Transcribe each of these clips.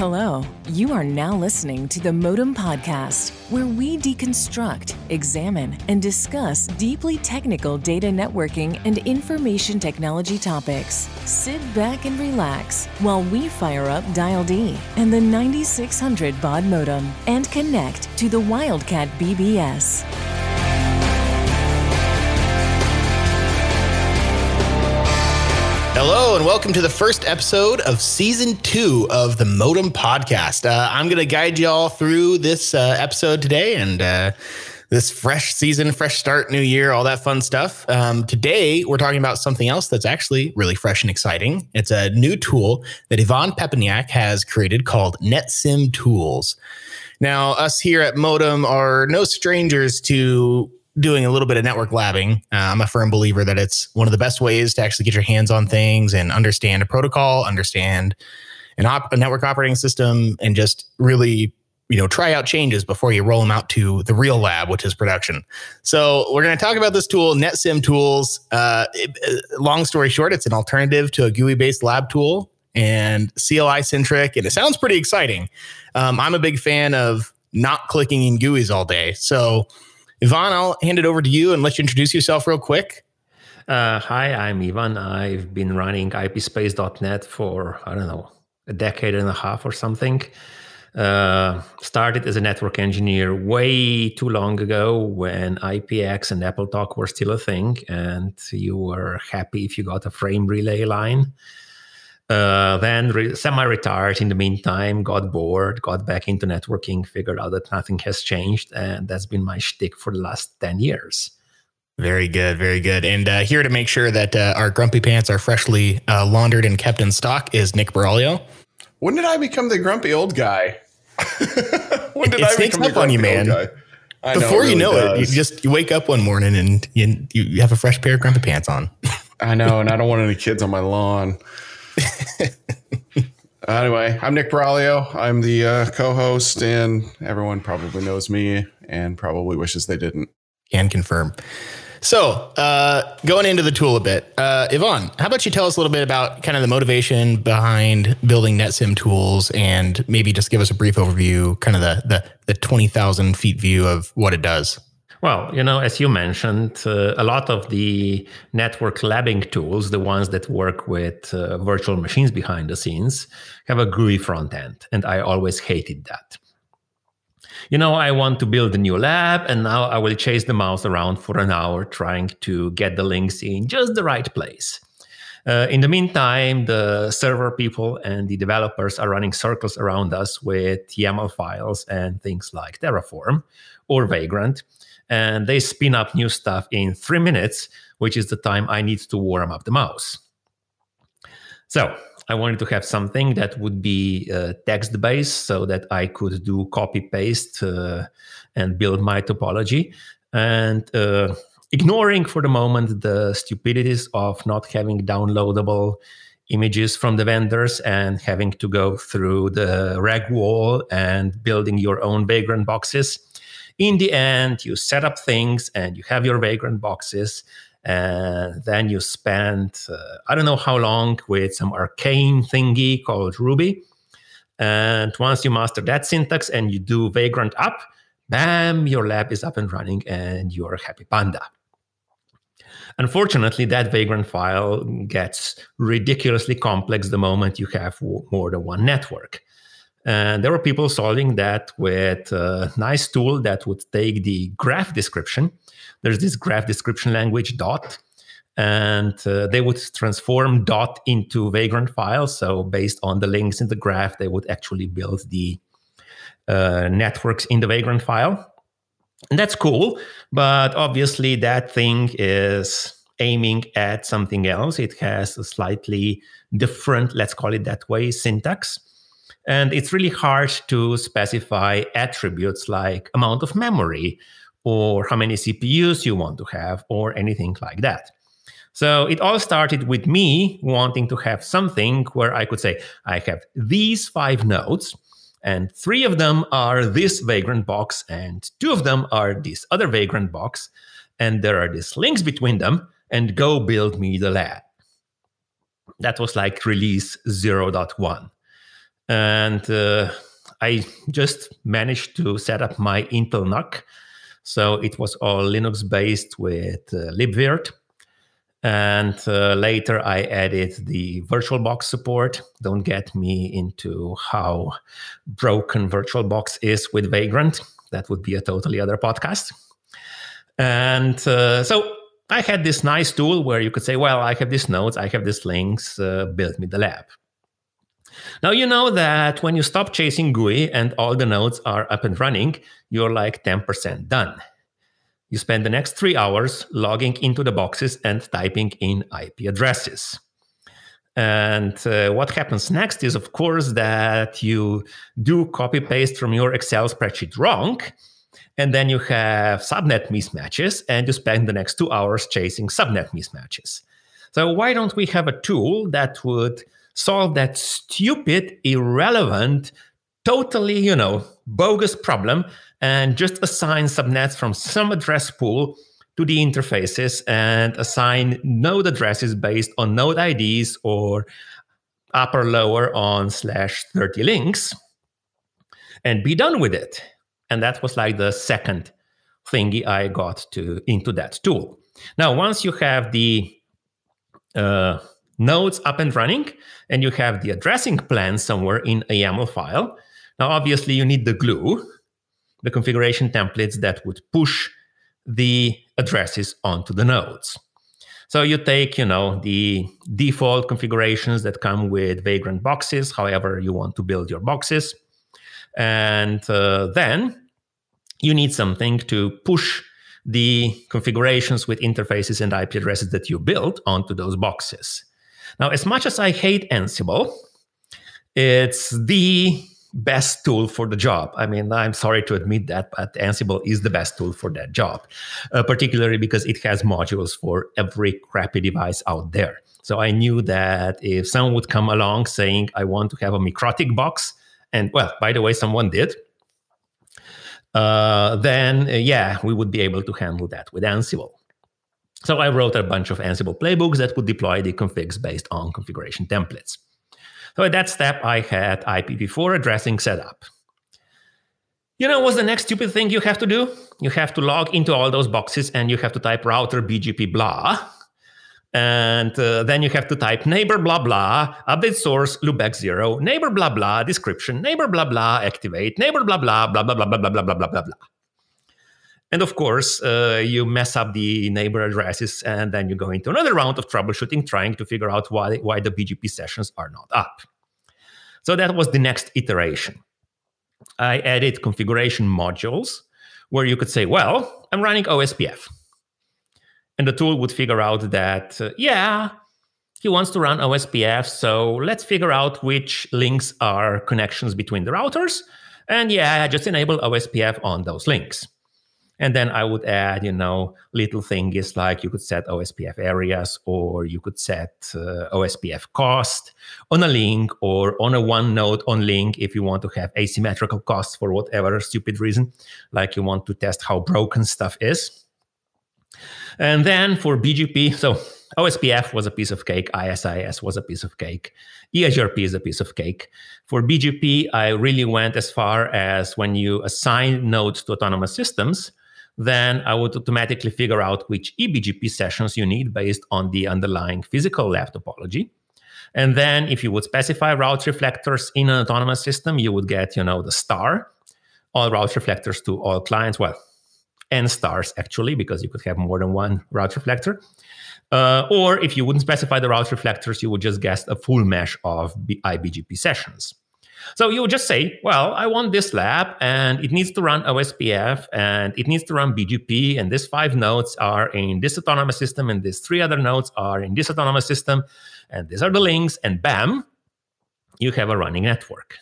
Hello, you are now listening to the Modem Podcast, where we deconstruct, examine, and discuss deeply technical data networking and information technology topics. Sit back and relax while we fire up Dial D and the 9600 baud modem and connect to the Wildcat BBS. Hello, and welcome to the first episode of season two of the Modem Podcast. Uh, I'm going to guide you all through this uh, episode today and uh, this fresh season, fresh start, new year, all that fun stuff. Um, today, we're talking about something else that's actually really fresh and exciting. It's a new tool that Ivan Pepelnjak has created called NetSim Tools. Now, us here at Modem are no strangers to doing a little bit of network labbing. Uh, I'm a firm believer that it's one of the best ways to actually get your hands on things and understand a protocol, understand an op- a network operating system, and just really you know try out changes before you roll them out to the real lab, which is production. So we're going to talk about this tool, NetSim Tools. Uh, it, uh, long story short, it's an alternative to a GUI based lab tool and CLI centric, and it sounds pretty exciting. Um, I'm a big fan of not clicking in GUIs all day, so Ivan, I'll hand it over to you and let you introduce yourself real quick. Uh, hi, I'm Ivan. I've been running ipspace.net for, I don't know, a decade and a half or something. Uh, started as a network engineer way too long ago when IPX and AppleTalk were still a thing, and you were happy if you got a frame relay line. Uh, then re- semi-retired in the meantime, got bored, got back into networking, figured out that nothing has changed, and that's been my shtick for the last ten years. Very good, very good. And uh, here to make sure that uh, our grumpy pants are freshly uh, laundered and kept in stock is Nick Buraglio. When did I become the grumpy old guy? when did it I sneaks up on you, man. Before really you know does. it, you just you wake up one morning and you, you have a fresh pair of grumpy pants on. I know, and I don't want any kids on my lawn. anyway, I'm Nick Buraglio. I'm the uh, co-host, and everyone probably knows me and probably wishes they didn't. Can confirm. So, uh, going into the tool a bit, uh, Ivan, how about you tell us a little bit about kind of the motivation behind building NetSim tools, and maybe just give us a brief overview, kind of the the, the twenty thousand feet view of what it does. Well, you know, as you mentioned, uh, a lot of the network labbing tools, the ones that work with uh, virtual machines behind the scenes, have a GUI front end. And I always hated that. You know, I want to build a new lab, and now I will chase the mouse around for an hour trying to get the links in just the right place. Uh, in the meantime, the server people and the developers are running circles around us with YAML files and things like Terraform or Vagrant and they spin up new stuff in three minutes, which is the time I need to warm up the mouse. So I wanted to have something that would be uh, text based so that I could do copy paste uh, and build my topology. And uh, ignoring for the moment the stupidities of not having downloadable images from the vendors and having to go through the rag wall and building your own vagrant boxes in the end, you set up things and you have your vagrant boxes. And then you spend, uh, I don't know how long, with some arcane thingy called Ruby. And once you master that syntax and you do vagrant up, bam, your lab is up and running and you're a happy panda. Unfortunately, that vagrant file gets ridiculously complex the moment you have more than one network. And there were people solving that with a nice tool that would take the graph description. There's this graph description language dot, and uh, they would transform dot into vagrant files. So based on the links in the graph, they would actually build the uh, networks in the vagrant file. And that's cool, but obviously that thing is aiming at something else. It has a slightly different, let's call it that way, syntax. And it's really hard to specify attributes like amount of memory or how many CPUs you want to have or anything like that. So it all started with me wanting to have something where I could say, I have these five nodes, and three of them are this vagrant box, and two of them are this other vagrant box, and there are these links between them, and go build me the lab. That was like release 0.1. And uh, I just managed to set up my Intel NUC. So it was all Linux based with uh, libvirt. And uh, later I added the VirtualBox support. Don't get me into how broken VirtualBox is with Vagrant. That would be a totally other podcast. And uh, so I had this nice tool where you could say, well, I have these nodes, I have these links, uh, build me the lab. Now, you know that when you stop chasing GUI and all the nodes are up and running, you're like 10% done. You spend the next three hours logging into the boxes and typing in IP addresses. And uh, what happens next is, of course, that you do copy paste from your Excel spreadsheet wrong. And then you have subnet mismatches, and you spend the next two hours chasing subnet mismatches. So, why don't we have a tool that would solve that stupid, irrelevant, totally, you know, bogus problem and just assign subnets from some address pool to the interfaces and assign node addresses based on node IDs or upper lower on slash 30 links and be done with it. And that was like the second thingy I got to into that tool. Now, once you have the uh, nodes up and running and you have the addressing plan somewhere in a YAML file, now obviously you need the glue the configuration templates that would push the addresses onto the nodes. So you take, you know, the default configurations that come with Vagrant boxes, however you want to build your boxes, and uh, then you need something to push the configurations with interfaces and IP addresses that you built onto those boxes. Now, as much as I hate Ansible, it's the best tool for the job. I mean, I'm sorry to admit that, but Ansible is the best tool for that job, uh, particularly because it has modules for every crappy device out there. So I knew that if someone would come along saying, I want to have a MikroTik box, and well, by the way, someone did, uh, then uh, yeah, we would be able to handle that with Ansible. So I wrote a bunch of Ansible playbooks that would deploy the configs based on configuration templates. So at that step, I had IPv4 addressing set up. You know what's the next stupid thing you have to do? You have to log into all those boxes and you have to type router BGP blah. And uh, then you have to type neighbor blah blah, update source loopback zero, neighbor blah blah, description, neighbor blah blah, activate, neighbor blah blah, blah blah blah blah blah blah blah blah blah blah. And of course, uh, you mess up the neighbor addresses, and then you go into another round of troubleshooting, trying to figure out why, why the BGP sessions are not up. So that was the next iteration. I added configuration modules where you could say, well, I'm running OSPF. And the tool would figure out that, uh, yeah, he wants to run OSPF. So let's figure out which links are connections between the routers. And yeah, I just enable OSPF on those links. And then I would add, you know, little things like you could set OSPF areas or you could set uh, OSPF cost on a link or on a one node on link if you want to have asymmetrical costs for whatever stupid reason, like you want to test how broken stuff is. And then for BGP, so OSPF was a piece of cake, ISIS was a piece of cake, EIGRP is a piece of cake. For BGP, I really went as far as when you assign nodes to autonomous systems, then I would automatically figure out which eBGP sessions you need based on the underlying physical lab topology. And then if you would specify route reflectors in an autonomous system, you would get, you know, the star, all route reflectors to all clients. Well, n stars actually, because you could have more than one route reflector. Uh, or if you wouldn't specify the route reflectors, you would just guess a full mesh of iBGP sessions. So you just say, well, I want this lab and it needs to run OSPF and it needs to run BGP. And these five nodes are in this autonomous system and these three other nodes are in this autonomous system. And these are the links. And bam, you have a running network.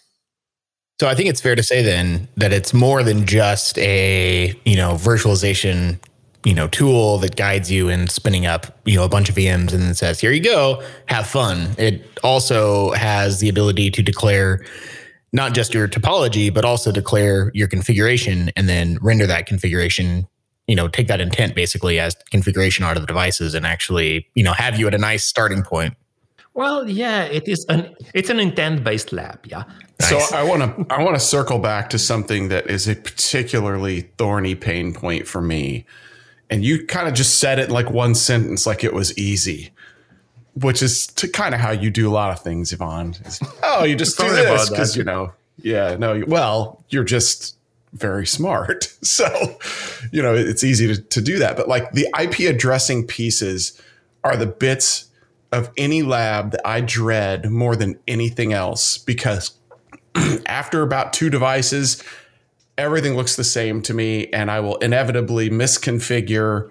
So I think it's fair to say then that it's more than just a, you know, virtualization you know tool that guides you in spinning up you know a bunch of VMs and then says here you go have fun it also has the ability to declare not just your topology but also declare your configuration and then render that configuration you know take that intent basically as configuration out of the devices and actually you know have you at a nice starting point Well, yeah, it is an it's an intent based lab. Yeah. Nice. So I want to I want to circle back to something that is a particularly thorny pain point for me, and you kind of just said it like one sentence, like it was easy, which is to kind of how you do a lot of things, Ivan. Is, oh, you just do this because you know, yeah, no, well, you're just very smart, so you know it's easy to, to do that. But like the IP addressing pieces are the bits of any lab that I dread more than anything else because after about two devices, everything looks the same to me, and I will inevitably misconfigure.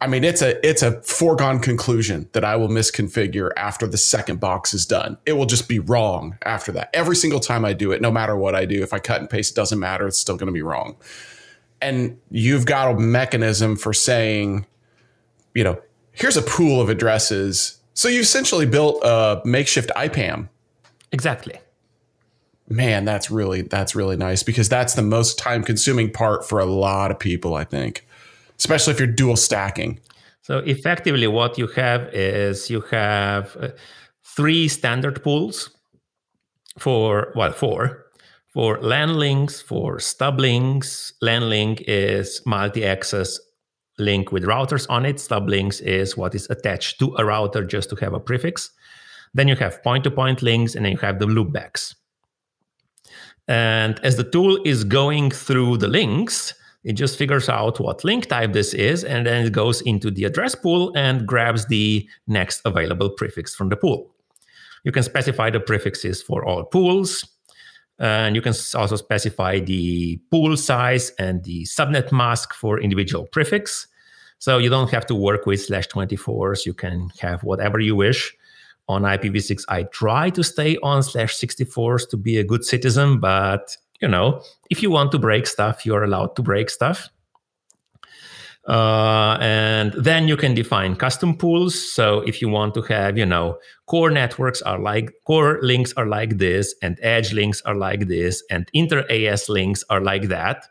I mean, it's a it's a foregone conclusion that I will misconfigure after the second box is done. It will just be wrong after that. Every single time I do it, no matter what I do, if I cut and paste, it doesn't matter. It's still going to be wrong. And you've got a mechanism for saying, you know, here's a pool of addresses. So you essentially built a makeshift IPAM. Exactly man that's really that's really nice because that's the most time consuming part for a lot of people i think especially if you're dual stacking. So effectively what you have is you have uh, three standard pools for well four for LAN links for stub links. Link is multi-access link with routers on it. Stub links is what is attached to a router just to have a prefix. Then you have point-to-point links and then you have the loopbacks and as the tool is going through the links, it just figures out what link type this is, and then it goes into the address pool and grabs the next available prefix from the pool. You can specify the prefixes for all pools, and you can also specify the pool size and the subnet mask for individual prefix. So you don't have to work with slash 24s. You can have whatever you wish on IPv6. I try to stay on slash 64s to be a good citizen, but you know, if you want to break stuff, you're allowed to break stuff. Uh, and then you can define custom pools. So if you want to have, you know, core networks are like core links are like this, and edge links are like this, and inter AS links are like that,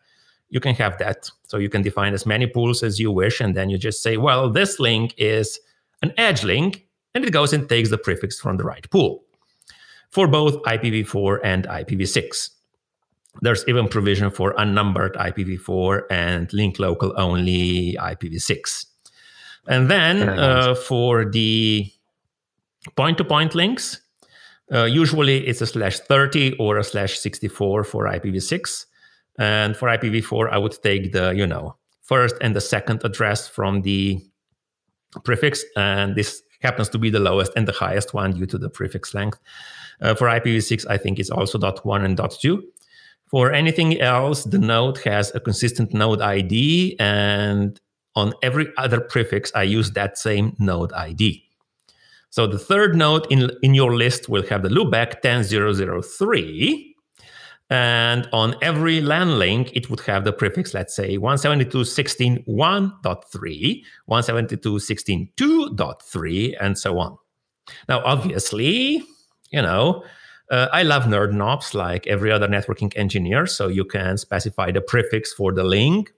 you can have that. So you can define as many pools as you wish, and then you just say, well, this link is an edge link, and it goes and takes the prefix from the right pool for both IPv4 and IPv6. There's even provision for unnumbered IPv4 and link local only IPv6. And then uh, for the point to point links, uh, usually it's a slash 30 or a slash 64 for IPv6. And for IPv4, I would take the, you know, first and the second address from the prefix. And this happens to be the lowest and the highest one due to the prefix length. Uh, for IPv6, I think it's also .1 and .2. For anything else, the node has a consistent node ID, and on every other prefix, I use that same node ID. So the third node in, in your list will have the loopback 10003, and on every LAN link, it would have the prefix, let's say 172.16.1.3, 172.16.2.3, and so on. Now, obviously, you know, uh, I love nerd knobs like every other networking engineer. So you can specify the prefix for the link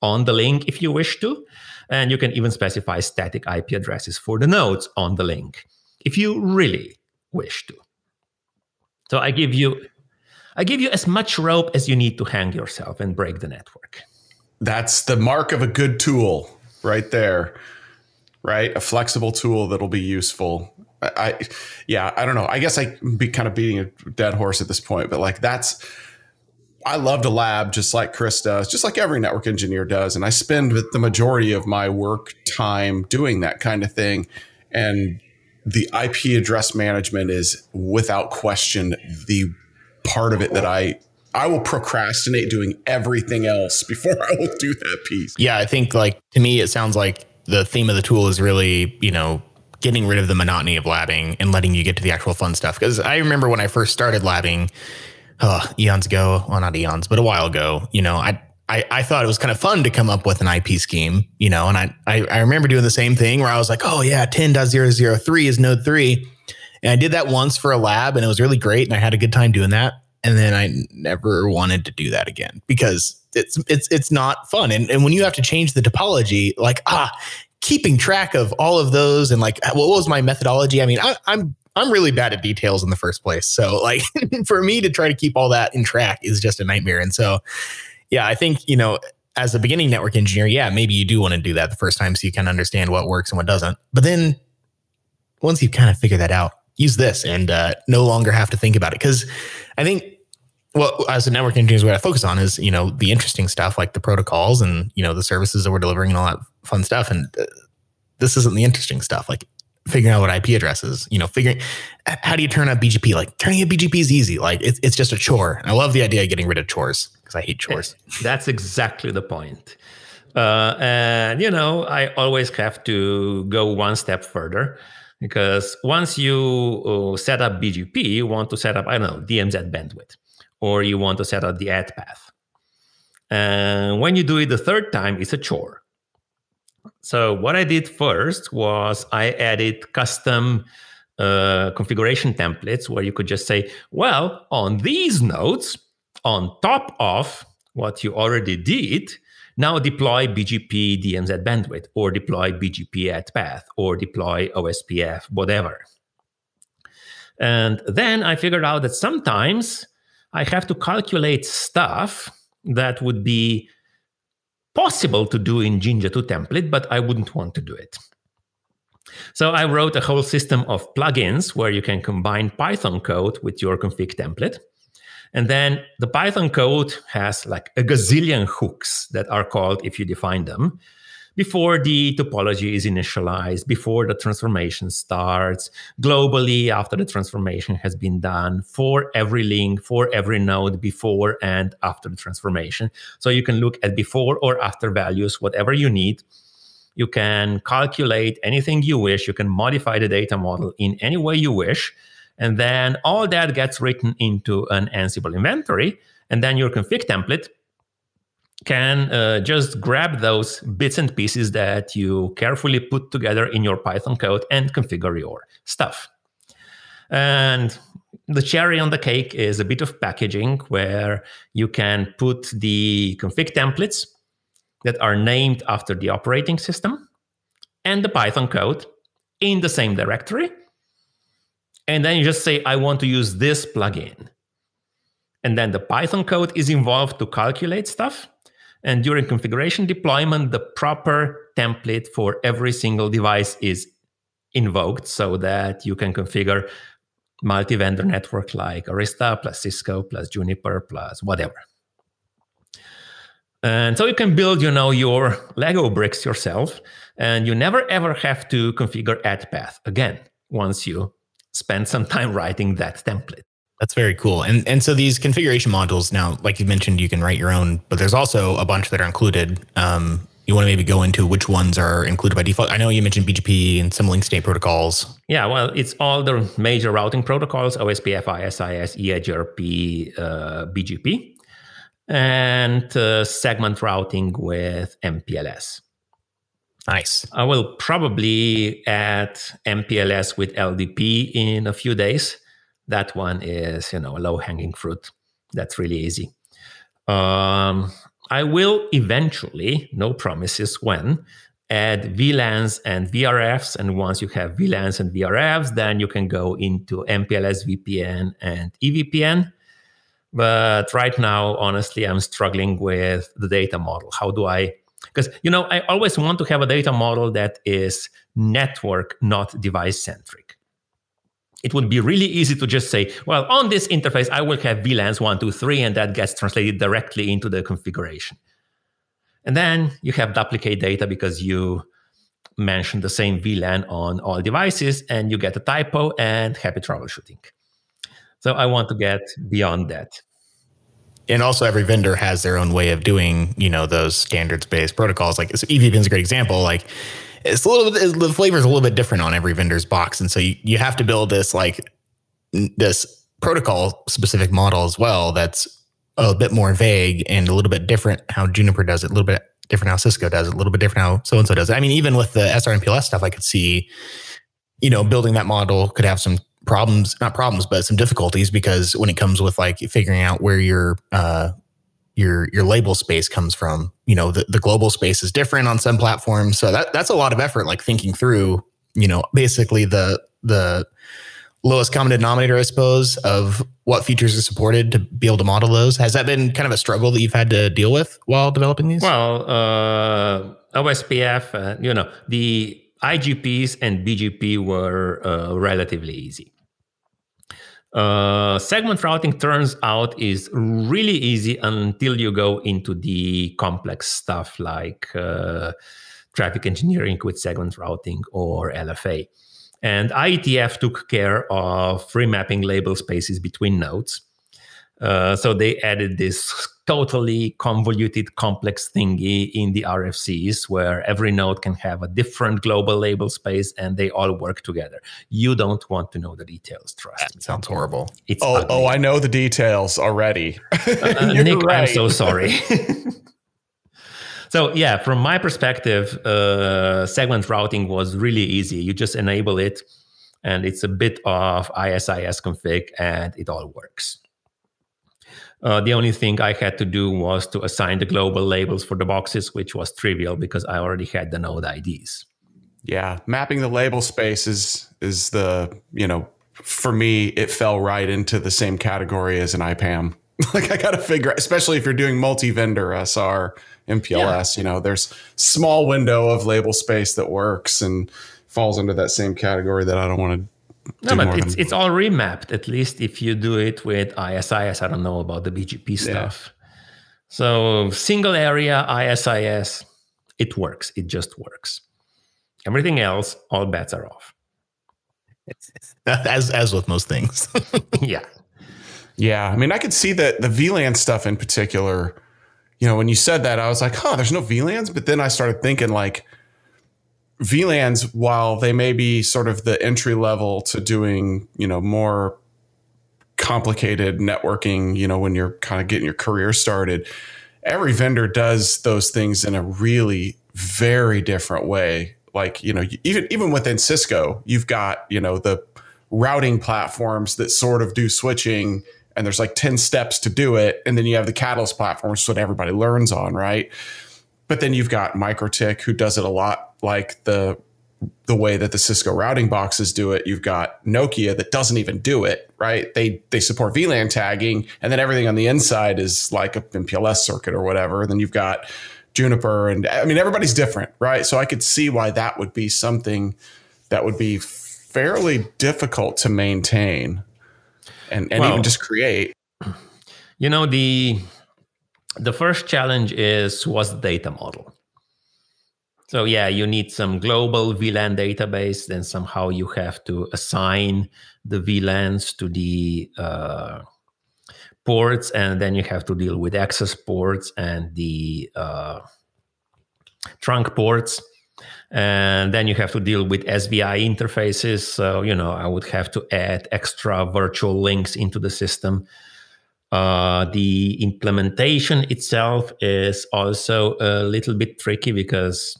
on the link if you wish to. And you can even specify static IP addresses for the nodes on the link if you really wish to. So I give you I give you as much rope as you need to hang yourself and break the network. That's the mark of a good tool right there. Right? A flexible tool that'll be useful. I, I yeah, I don't know. I guess I be kind of beating a dead horse at this point, but like that's I love to lab just like Chris does, just like every network engineer does. And I spend the majority of my work time doing that kind of thing. And the IP address management is without question the part of it that I I will procrastinate doing everything else before I will do that piece. Yeah, I think like to me it sounds like the theme of the tool is really, you know, getting rid of the monotony of labbing and letting you get to the actual fun stuff. Because I remember when I first started labbing, uh, eons ago, well, not eons, but a while ago, you know, I, I, I thought it was kind of fun to come up with an IP scheme, you know, and I, I, I remember doing the same thing where I was like, oh yeah, 10.003 is node three. And I did that once for a lab and it was really great. And I had a good time doing that. And then I never wanted to do that again because it's it's it's not fun. And and when you have to change the topology, like ah, keeping track of all of those and like what was my methodology? I mean, I, I'm I'm really bad at details in the first place. So like for me to try to keep all that in track is just a nightmare. And so yeah, I think, you know, as a beginning network engineer, yeah, maybe you do want to do that the first time so you can understand what works and what doesn't. But then once you've kind of figure that out, use this and uh, no longer have to think about it. Because I think well, as a network engineer, what I focus on is you know the interesting stuff like the protocols and you know the services that we're delivering and all that fun stuff. And uh, this isn't the interesting stuff. Like figuring out what IP addresses, you know, figuring how do you turn up BGP? Like turning up BGP is easy. Like it's it's just a chore. I love the idea of getting rid of chores because I hate chores. That's exactly the point. Uh, and you know, I always have to go one step further because once you uh, set up BGP, you want to set up I don't know DMZ bandwidth or you want to set up the add path. And when you do it the third time, it's a chore. So what I did first was I added custom uh, configuration templates where you could just say, well, on these nodes, on top of what you already did, now deploy BGP DMZ bandwidth or deploy BGP add path or deploy OSPF, whatever. And then I figured out that sometimes I have to calculate stuff that would be possible to do in Jinja 2 template, but I wouldn't want to do it. So I wrote a whole system of plugins where you can combine Python code with your config template. And then the Python code has like a gazillion hooks that are called if you define them before the topology is initialized, before the transformation starts, globally after the transformation has been done, for every link, for every node before and after the transformation. So you can look at before or after values, whatever you need. You can calculate anything you wish. You can modify the data model in any way you wish. And then all that gets written into an Ansible inventory. And then your config template can uh, just grab those bits and pieces that you carefully put together in your Python code and configure your stuff. And the cherry on the cake is a bit of packaging where you can put the config templates that are named after the operating system and the Python code in the same directory. And then you just say, I want to use this plugin. And then the Python code is involved to calculate stuff and during configuration deployment, the proper template for every single device is invoked so that you can configure multi-vendor network like Arista plus Cisco plus Juniper plus whatever. And so you can build, you know, your Lego bricks yourself, and you never ever have to configure add path again once you spend some time writing that template. That's very cool. And and so these configuration modules now, like you mentioned, you can write your own, but there's also a bunch that are included. Um, you want to maybe go into which ones are included by default. I know you mentioned BGP and some link state protocols. Yeah, well, it's all the major routing protocols: OSPF, ISIS, EIGRP, uh, BGP, and uh, segment routing with MPLS. Nice. I will probably add MPLS with LDP in a few days that one is you know a low hanging fruit that's really easy um, i will eventually no promises when add VLANs and VRFs. And once you have VLANs and VRFs, then you can go into MPLS VPN and EVPN. But right now, honestly, I'm struggling with the data model. How do I? Because, you know, I always want to have a data model that is network, not device centric it would be really easy to just say, well, on this interface, I will have VLANs 1, 2, 3, and that gets translated directly into the configuration. And then you have duplicate data because you mention the same VLAN on all devices and you get a typo and happy troubleshooting. So I want to get beyond that. And also every vendor has their own way of doing, you know, those standards based protocols. Like so is a great example. Like it's a little bit the flavor is a little bit different on every vendor's box, and so you, you have to build this like this protocol specific model as well. That's a bit more vague and a little bit different how Juniper does it, a little bit different how Cisco does it, a little bit different how so and so does it. I mean, even with the SRMPLS stuff, I could see, you know, building that model could have some problems, not problems, but some difficulties because when it comes with like figuring out where your uh, your your label space comes from. You know, the, the global space is different on some platforms. So that that's a lot of effort, like thinking through, you know, basically the the lowest common denominator, I suppose, of what features are supported to be able to model those. Has that been kind of a struggle that you've had to deal with while developing these? Well, uh, OSPF, uh, you know, the IGPs and BGP were uh, relatively easy. Uh, segment routing turns out is really easy until you go into the complex stuff like uh, traffic engineering with segment routing or LFA. And IETF took care of remapping label spaces between nodes. Uh, so they added this totally convoluted, complex thingy in the RFCs where every node can have a different global label space and they all work together. You don't want to know the details, trust that me. sounds horrible. It's oh, ugly. oh, I know the details already. uh, Nick, right. I'm so sorry. So yeah, from my perspective, uh, segment routing was really easy. You just enable it, and it's a bit of ISIS config, and it all works. Uh, the only thing I had to do was to assign the global labels for the boxes, which was trivial because I already had the node IDs. Yeah, mapping the label space is is the you know for me it fell right into the same category as an IPAM. like I got to figure, especially if you're doing multi-vendor SR MPLS. Yeah. You know, there's small window of label space that works and falls under that same category that I don't want to. No, but it's it's all remapped. At least if you do it with ISIS, I don't know about the BGP stuff. Yeah. So single area ISIS, it works. It just works. Everything else, all bets are off. as as with most things. yeah. Yeah, I mean, I could see that the VLAN stuff in particular you know, when you said that, I was like, huh, there's no VLANs. But then I started thinking like VLANs, while they may be sort of the entry level to doing, you know, more complicated networking, you know, when you're kind of getting your career started, every vendor does those things in a really very different way. Like, you know, even even within Cisco, you've got, you know, the routing platforms that sort of do switching and there's like 10 steps to do it. And then you have the Catalyst platform, which is what everybody learns on, right? But then you've got MikroTik who does it a lot like the the way that the Cisco routing boxes do it. You've got Nokia that doesn't even do it, right? They they support VLAN tagging, and then everything on the inside is like a MPLS circuit or whatever. And then you've got Juniper, and I mean everybody's different, right? So I could see why that would be something that would be fairly difficult to maintain and, and well, even just create. You know, the the first challenge is what's the data model? So yeah, you need some global VLAN database. Then somehow you have to assign the VLANs to the uh, ports, and then you have to deal with access ports and the uh, trunk ports and then you have to deal with SVI interfaces. So, you know, I would have to add extra virtual links into the system. Uh, the implementation itself is also a little bit tricky because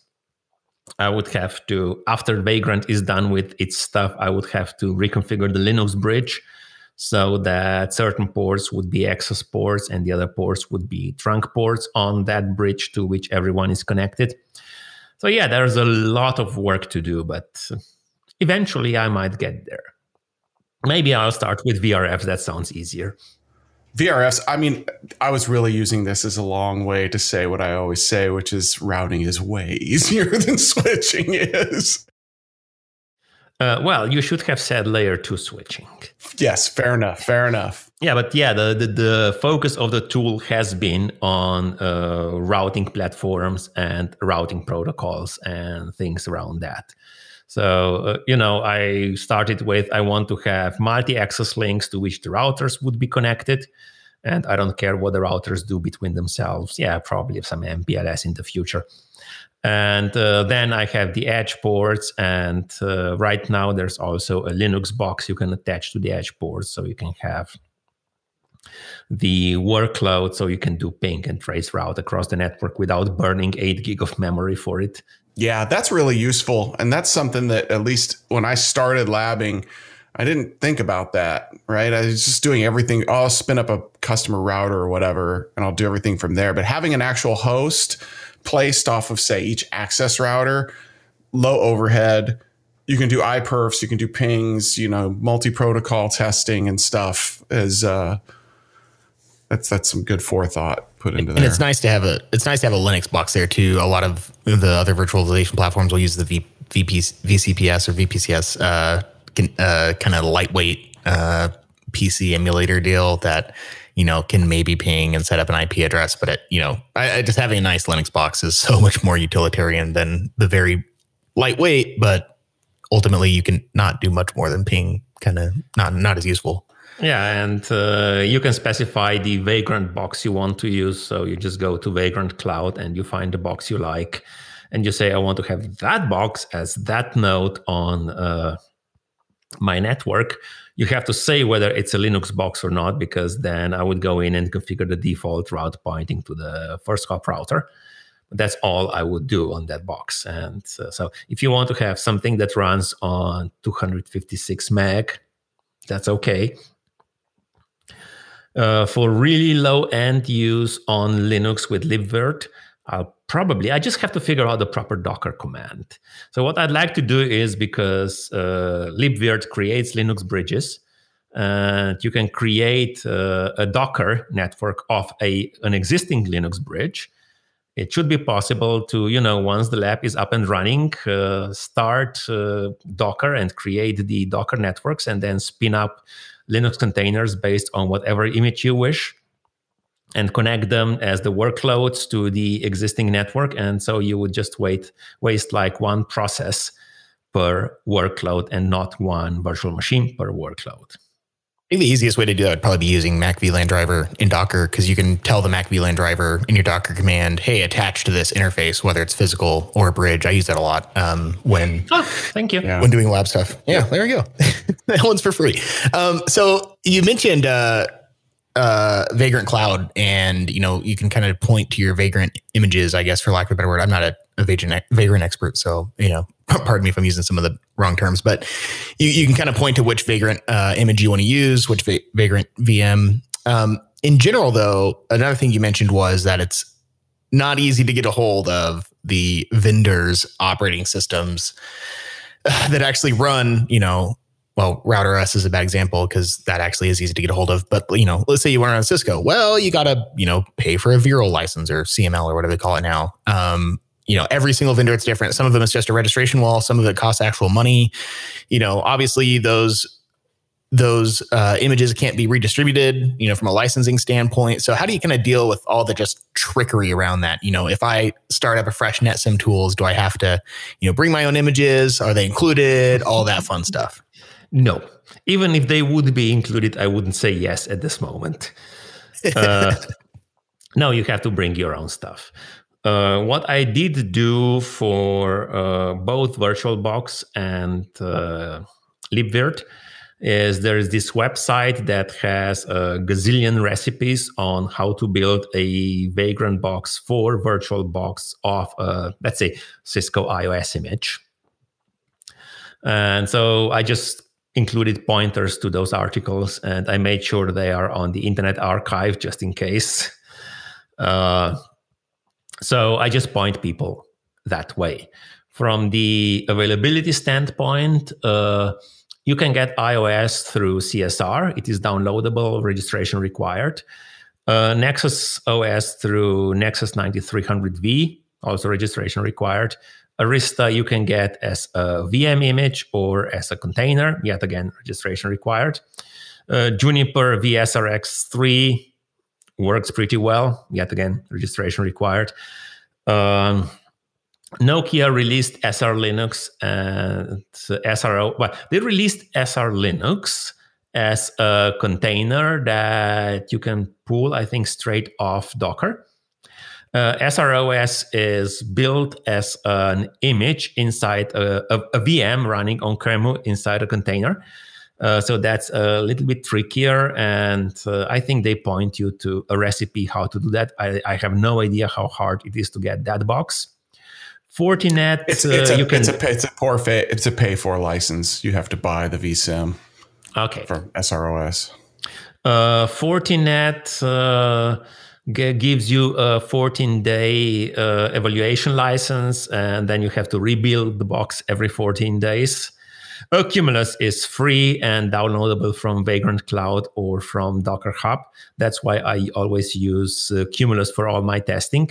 I would have to, after Vagrant is done with its stuff, I would have to reconfigure the Linux bridge so that certain ports would be access ports and the other ports would be trunk ports on that bridge to which everyone is connected. So yeah, there's a lot of work to do, but eventually I might get there. Maybe I'll start with VRFs. That sounds easier. VRFs, I mean, I was really using this as a long way to say what I always say, which is routing is way easier than switching is. Uh, well, you should have said layer two switching. Yes, fair enough. Fair enough. Yeah, but yeah, the, the, the focus of the tool has been on uh, routing platforms and routing protocols and things around that. So, uh, you know, I started with I want to have multi access links to which the routers would be connected. And I don't care what the routers do between themselves. Yeah, probably some MPLS in the future. And uh, then I have the edge ports. And uh, right now, there's also a Linux box you can attach to the edge ports. So you can have the workload so you can do ping and trace route across the network without burning 8 gig of memory for it. Yeah, that's really useful. And that's something that, at least when I started labbing, I didn't think about that, right? I was just doing everything. Oh, I'll spin up a customer router or whatever, and I'll do everything from there. But having an actual host placed off of, say, each access router, low overhead, you can do iperfs, you can do pings, you know, multi-protocol testing and stuff. As uh, that's that's some good forethought put into and there. And it's nice to have a it's nice to have a Linux box there too. A lot of the other virtualization platforms will use the v, VP, VCPS or VPCS uh, uh, kind of lightweight uh, PC emulator deal that you know can maybe ping and set up an IP address. But it, you know, I, I just having a nice Linux box is so much more utilitarian than the very lightweight, but ultimately you can not do much more than ping. Kind of not not as useful. Yeah, and uh, you can specify the Vagrant box you want to use. So you just go to Vagrant Cloud and you find the box you like, and you say, "I want to have that box as that node on uh, my network." You have to say whether it's a Linux box or not, because then I would go in and configure the default route pointing to the first hop router. That's all I would do on that box. And uh, so, if you want to have something that runs on 256 meg, that's okay uh, for really low end use on Linux with libvirt, I'll probably I just have to figure out the proper Docker command. So what I'd like to do is because uh, libvirt creates Linux bridges, and you can create uh, a Docker network of a an existing Linux bridge. It should be possible to, you know, once the lab is up and running, uh, start uh, Docker and create the Docker networks, and then spin up Linux containers based on whatever image you wish and connect them as the workloads to the existing network. And so you would just wait, waste like one process per workload and not one virtual machine per workload. I think the easiest way to do that would probably be using Mac VLAN driver in Docker because you can tell the Mac VLAN driver in your Docker command, "Hey, attach to this interface, whether it's physical or a bridge." I use that a lot um, when oh, thank you yeah. when doing lab stuff. Yeah, there we go. that one's for free. Um, so you mentioned uh, uh, Vagrant Cloud, and you know you can kind of point to your Vagrant images, I guess, for lack of a better word. I'm not a, a Vagrant Vagrant expert, so you know pardon me if I'm using some of the wrong terms, but you, you can kind of point to which Vagrant uh, image you want to use, which va- Vagrant VM. Um, in general, though, another thing you mentioned was that it's not easy to get a hold of the vendors' operating systems uh, that actually run, you know, well, Router OS is a bad example because that actually is easy to get a hold of. But you know, let's say you want to run Cisco. Well, you got to you know pay for a VIRL license or CML or whatever they call it now. Um, you know every single vendor it's different. Some of them it's just a registration wall. Some of it costs actual money. You know obviously those those uh, images can't be redistributed you know from a licensing standpoint. So how do you kind of deal with all the just trickery around that? You know if i start up a fresh netsim tools do i have to you know bring my own images? Are they included? All that fun stuff no. Even if they would be included i wouldn't say yes at this moment. Uh, no you have to bring your own stuff. Uh, what I did do for uh, both VirtualBox and uh, libvirt is there is this website that has a gazillion recipes on how to build a vagrant box for VirtualBox of, uh, let's say, Cisco IOS image. And so I just included pointers to those articles and I made sure they are on the Internet Archive just in case. Uh, so I just point people that way. From the availability standpoint, uh, you can get IOS through CSR. It is downloadable, registration required. Uh, Nexus OS through Nexus 9300V, also registration required. Arista you can get as a VM image or as a container, yet again, registration required. Uh, Juniper VSRX3 works pretty well. Yet again, registration required. Um, Nokia released SR Linux and SRO. Well, they released SR Linux as a container that you can pull, I think, straight off Docker. Uh, SROS is built as an image inside a, a, a VM running on QEMU inside a container. Uh, so that's a little bit trickier, and uh, I think they point you to a recipe how to do that. I, I, have no idea how hard it is to get that box. Fortinet, it's, it's, uh, a, can, it's a, it's a poor fa- it's a pay for license. You have to buy the vSIM. Okay. From SROS. Uh, Fortinet uh, g- gives you a 14 day uh, evaluation license, and then you have to rebuild the box every 14 days Cumulus is free and downloadable from Vagrant Cloud or from Docker Hub. That's why I always use uh, Cumulus for all my testing.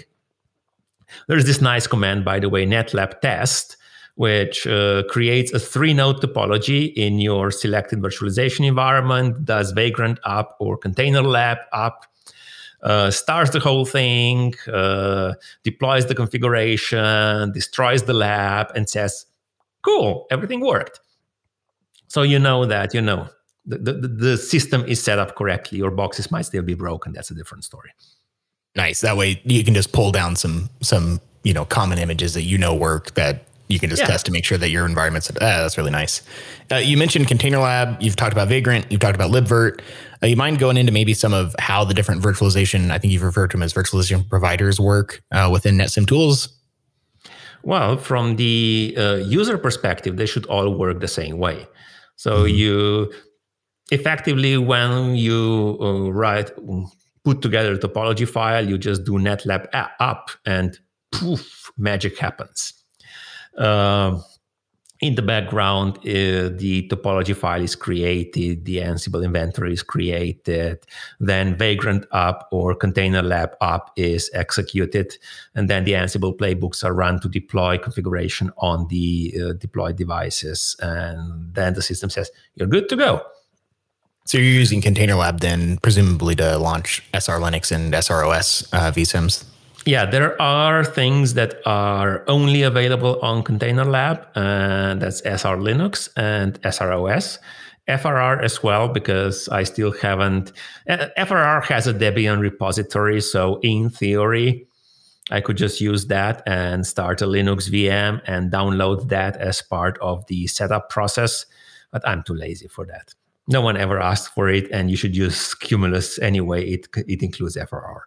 There's this nice command, by the way, netlab test, which uh, creates a three node topology in your selected virtualization environment, does Vagrant up or Container Lab up, uh, starts the whole thing, uh, deploys the configuration, destroys the lab, and says, cool, everything worked. So you know that, you know, the, the, the system is set up correctly. Your boxes might still be broken. That's a different story. Nice. That way you can just pull down some some you know common images that you know work that you can just yeah. test to make sure that your environment's. Ah, that's really nice. Uh, you mentioned Container Lab. You've talked about Vagrant. You've talked about libvirt. Uh, you mind going into maybe some of how the different virtualization? I think you've referred to them as virtualization providers work uh, within NetSim tools. Well, from the uh, user perspective, they should all work the same way. So mm-hmm. you effectively, when you uh, write put together a topology file, you just do netlab up and poof, magic happens. Uh, in the background, uh, the topology file is created, the Ansible inventory is created, then Vagrant up or Container Lab up is executed, and then the Ansible playbooks are run to deploy configuration on the uh, deployed devices. And then the system says, You're good to go. So you're using Container Lab then, presumably to launch SR Linux and SROS uh, vSIMs. Yeah, there are things that are only available on Container Lab, and that's SR Linux and SROS. FRR as well, because I still haven't. Uh, FRR has a Debian repository, so in theory, I could just use that and start a Linux VM and download that as part of the setup process. But I'm too lazy for that no one ever asked for it, and you should use Cumulus anyway. It it includes FRR.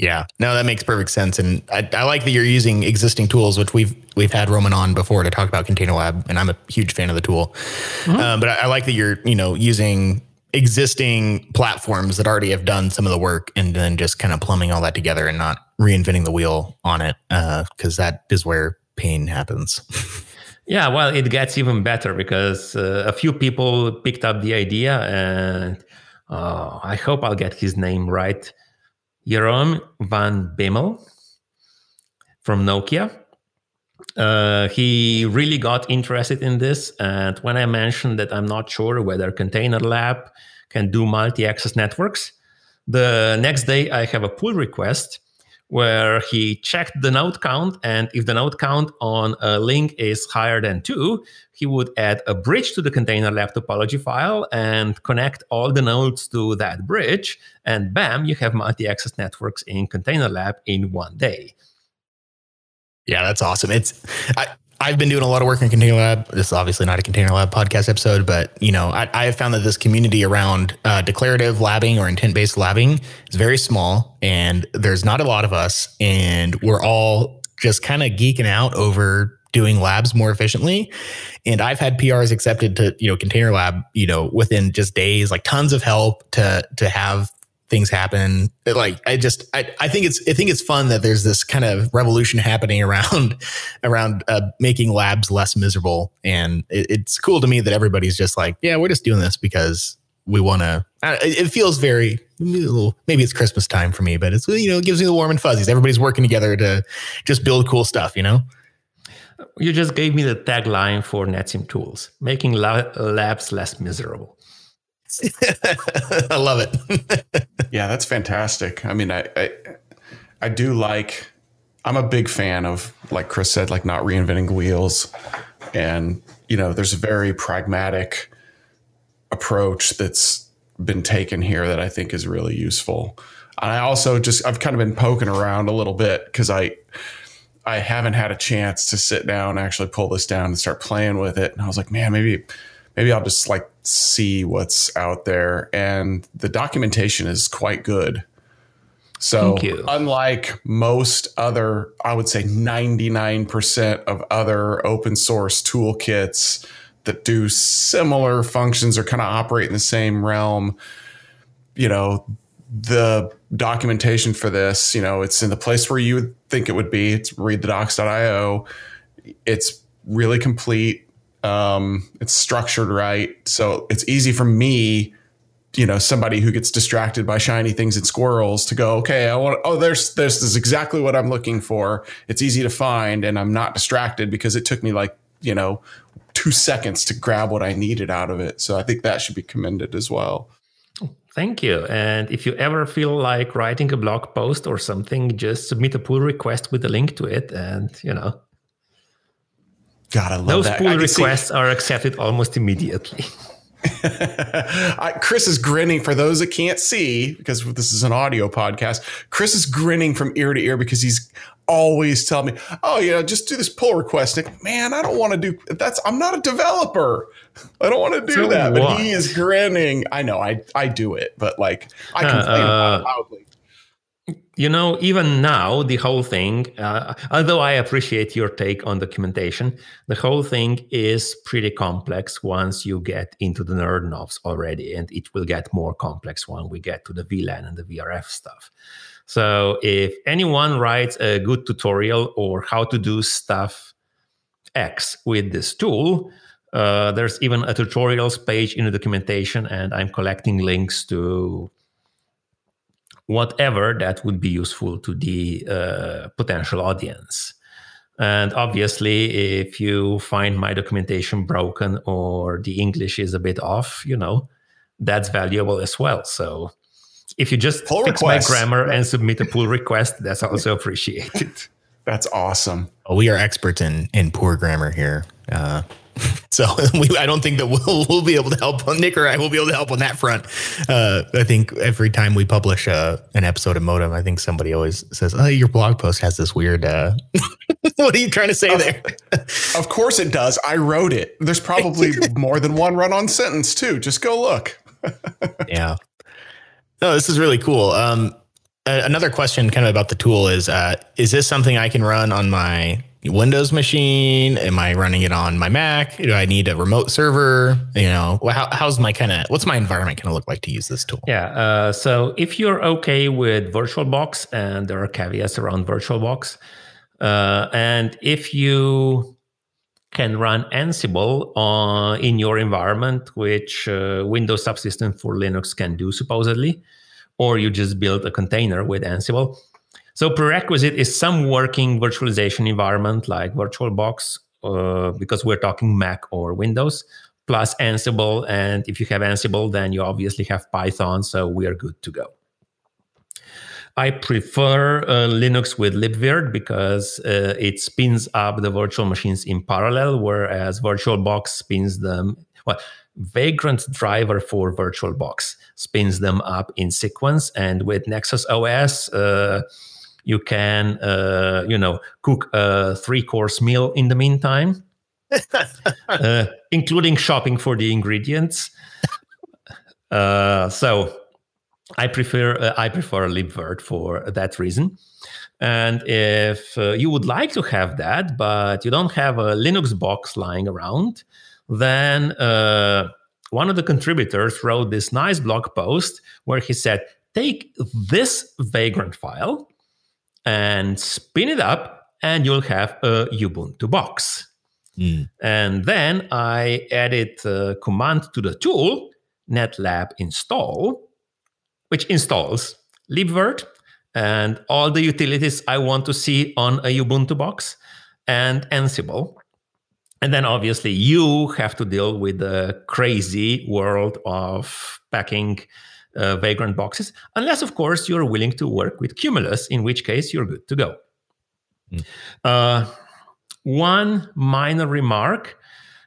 Yeah, no, that makes perfect sense, and I, I, like that you're using existing tools, which we've we've had Roman on before to talk about Container Lab, and I'm a huge fan of the tool. Mm-hmm. Um, but I, I, like that you're you know using existing platforms that already have done some of the work, and then just kind of plumbing all that together and not reinventing the wheel on it, because uh, that is where pain happens. Yeah, well, it gets even better because uh, a few people picked up the idea, and uh, I hope I'll get his name right. Jeroen van Bemmel from Nokia. Uh, he really got interested in this, and when I mentioned that I'm not sure whether Container Lab can do multi-access networks, the next day I have a pull request where he checked the node count. And if the node count on a link is higher than two, he would add a bridge to the container lab topology file and connect all the nodes to that bridge. And bam, you have multi access networks in Container Lab in one day. Yeah, that's awesome. It's I, I've been doing a lot of work in Container Lab. This is obviously not a Container Lab podcast episode, but you know, I, I have found that this community around uh, declarative labbing or intent based labbing is very small, and there's not a lot of us, and we're all just kind of geeking out over doing labs more efficiently. And I've had PRs accepted to you know Container Lab, you know, within just days, like tons of help to to have things happen. Like I just I, I think it's I think it's fun that there's this kind of revolution happening around around uh, making labs less miserable, and it, it's cool to me that everybody's just like, yeah, we're just doing this because we want to. It feels very maybe it's Christmas time for me, but it's you know it gives me the warm and fuzzies. Everybody's working together to just build cool stuff, you know. You just gave me the tagline for NetSim tools: making labs less miserable. I love it. yeah, that's fantastic. I mean, I, I, I do like. I'm a big fan of, like Chris said, like not reinventing wheels, and you know, there's a very pragmatic approach that's been taken here that I think is really useful. And I also just I've kind of been poking around a little bit because I I haven't had a chance to sit down and actually pull this down and start playing with it. And I was like, man, maybe maybe I'll just like see what's out there. And the documentation is quite good. So, unlike most other, I would say 99% of other open source toolkits that do similar functions or kind of operate in the same realm, you know, the documentation for this, you know, it's in the place where you would think it would be. It's readthedocs.io. It's really complete Um, it's structured right, so it's easy for me, you know, somebody who gets distracted by shiny things and squirrels to go, okay, I want. Oh, there's there's this is exactly what I'm looking for. It's easy to find, and I'm not distracted because it took me like you know two seconds to grab what I needed out of it. So I think that should be commended as well. Thank you. And if you ever feel like writing a blog post or something, just submit a pull request with a link to it, and you know. God, I love that. Those that. pull requests see- are accepted almost immediately. I, Chris is grinning for those that can't see because this is an audio podcast. Chris is grinning from ear to ear because he's always telling me, "Oh, yeah, just do this pull request." Like, Man, I don't want to do that's. I'm not a developer. I don't want to do So that. But he is grinning. I know. I I do it, but like I Uh, complain about it uh, loudly. You know, even now, the whole thing, uh, although I appreciate your take on documentation, the whole thing is pretty complex once you get into the nerd knobs already, and it will get more complex when we get to the VLAN and the VRF stuff. So, if anyone writes a good tutorial or how to do stuff X with this tool, uh, there's even a tutorials page in the documentation, and I'm collecting links to whatever that would be useful to the uh, potential audience. And obviously, if you find my documentation broken or the English is a bit off, you know, that's valuable as well. So if you just Pull fix requests. my grammar and submit a pull request, that's also appreciated. That's awesome. Oh, we are experts in in poor grammar here. Uh, so we, I don't think that we'll we'll be able to help. Nick or I will be able to help on that front. Uh, I think every time we publish uh, an episode of Modem, I think somebody always says, "Oh, your blog post has this weird." Uh, what are you trying to say there? Of course it does. I wrote it. There's probably more than one run-on sentence too. Just go look. yeah. No, this is really cool. Um, another question, kind of about the tool, is: uh, Is this something I can run on my Windows machine? Am I running it on my Mac? Do I need a remote server? You know, how, how's my kind of what's my environment going to look like to use this tool? Yeah. Uh, so if you're okay with VirtualBox, and there are caveats around VirtualBox, uh, and if you can run Ansible on, in your environment, which uh, Windows Subsystem for Linux can do supposedly, or you just build a container with Ansible. So prerequisite is some working virtualization environment like VirtualBox, uh, because we're talking Mac or Windows, plus Ansible. And if you have Ansible, then you obviously have Python, so we are good to go. I prefer uh, Linux with libvirt because uh, it spins up the virtual machines in parallel, whereas VirtualBox spins them. Well, Vagrant driver for VirtualBox spins them up in sequence, and with Nexus OS, uh, you can, uh, you know, cook a three-course meal in the meantime, uh, including shopping for the ingredients. Uh, so I prefer uh, I prefer libvirt for that reason. And if uh, you would like to have that, but you don't have a Linux box lying around, then uh, one of the contributors wrote this nice blog post where he said, "Take this Vagrant file and spin it up, and you'll have a Ubuntu box." Mm. And then I added a command to the tool, netlab install, which installs libvirt and all the utilities I want to see on a Ubuntu box and Ansible. And then obviously you have to deal with the crazy world of packing uh, Vagrant boxes, unless, of course, you're willing to work with Cumulus, in which case you're good to go. Mm. Uh, one minor remark